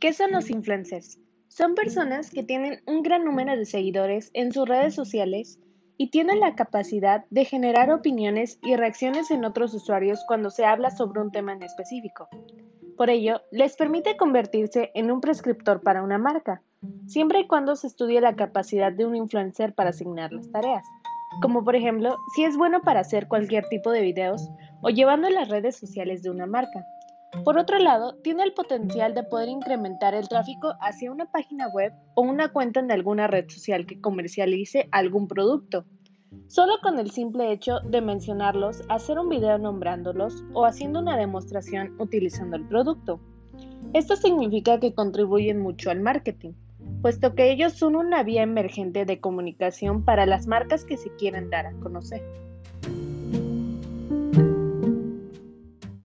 ¿Qué son los influencers? Son personas que tienen un gran número de seguidores en sus redes sociales y tienen la capacidad de generar opiniones y reacciones en otros usuarios cuando se habla sobre un tema en específico. Por ello, les permite convertirse en un prescriptor para una marca, siempre y cuando se estudie la capacidad de un influencer para asignar las tareas, como por ejemplo si es bueno para hacer cualquier tipo de videos o llevando las redes sociales de una marca. Por otro lado, tiene el potencial de poder incrementar el tráfico hacia una página web o una cuenta en alguna red social que comercialice algún producto. Solo con el simple hecho de mencionarlos, hacer un video nombrándolos o haciendo una demostración utilizando el producto. Esto significa que contribuyen mucho al marketing, puesto que ellos son una vía emergente de comunicación para las marcas que se quieren dar a conocer.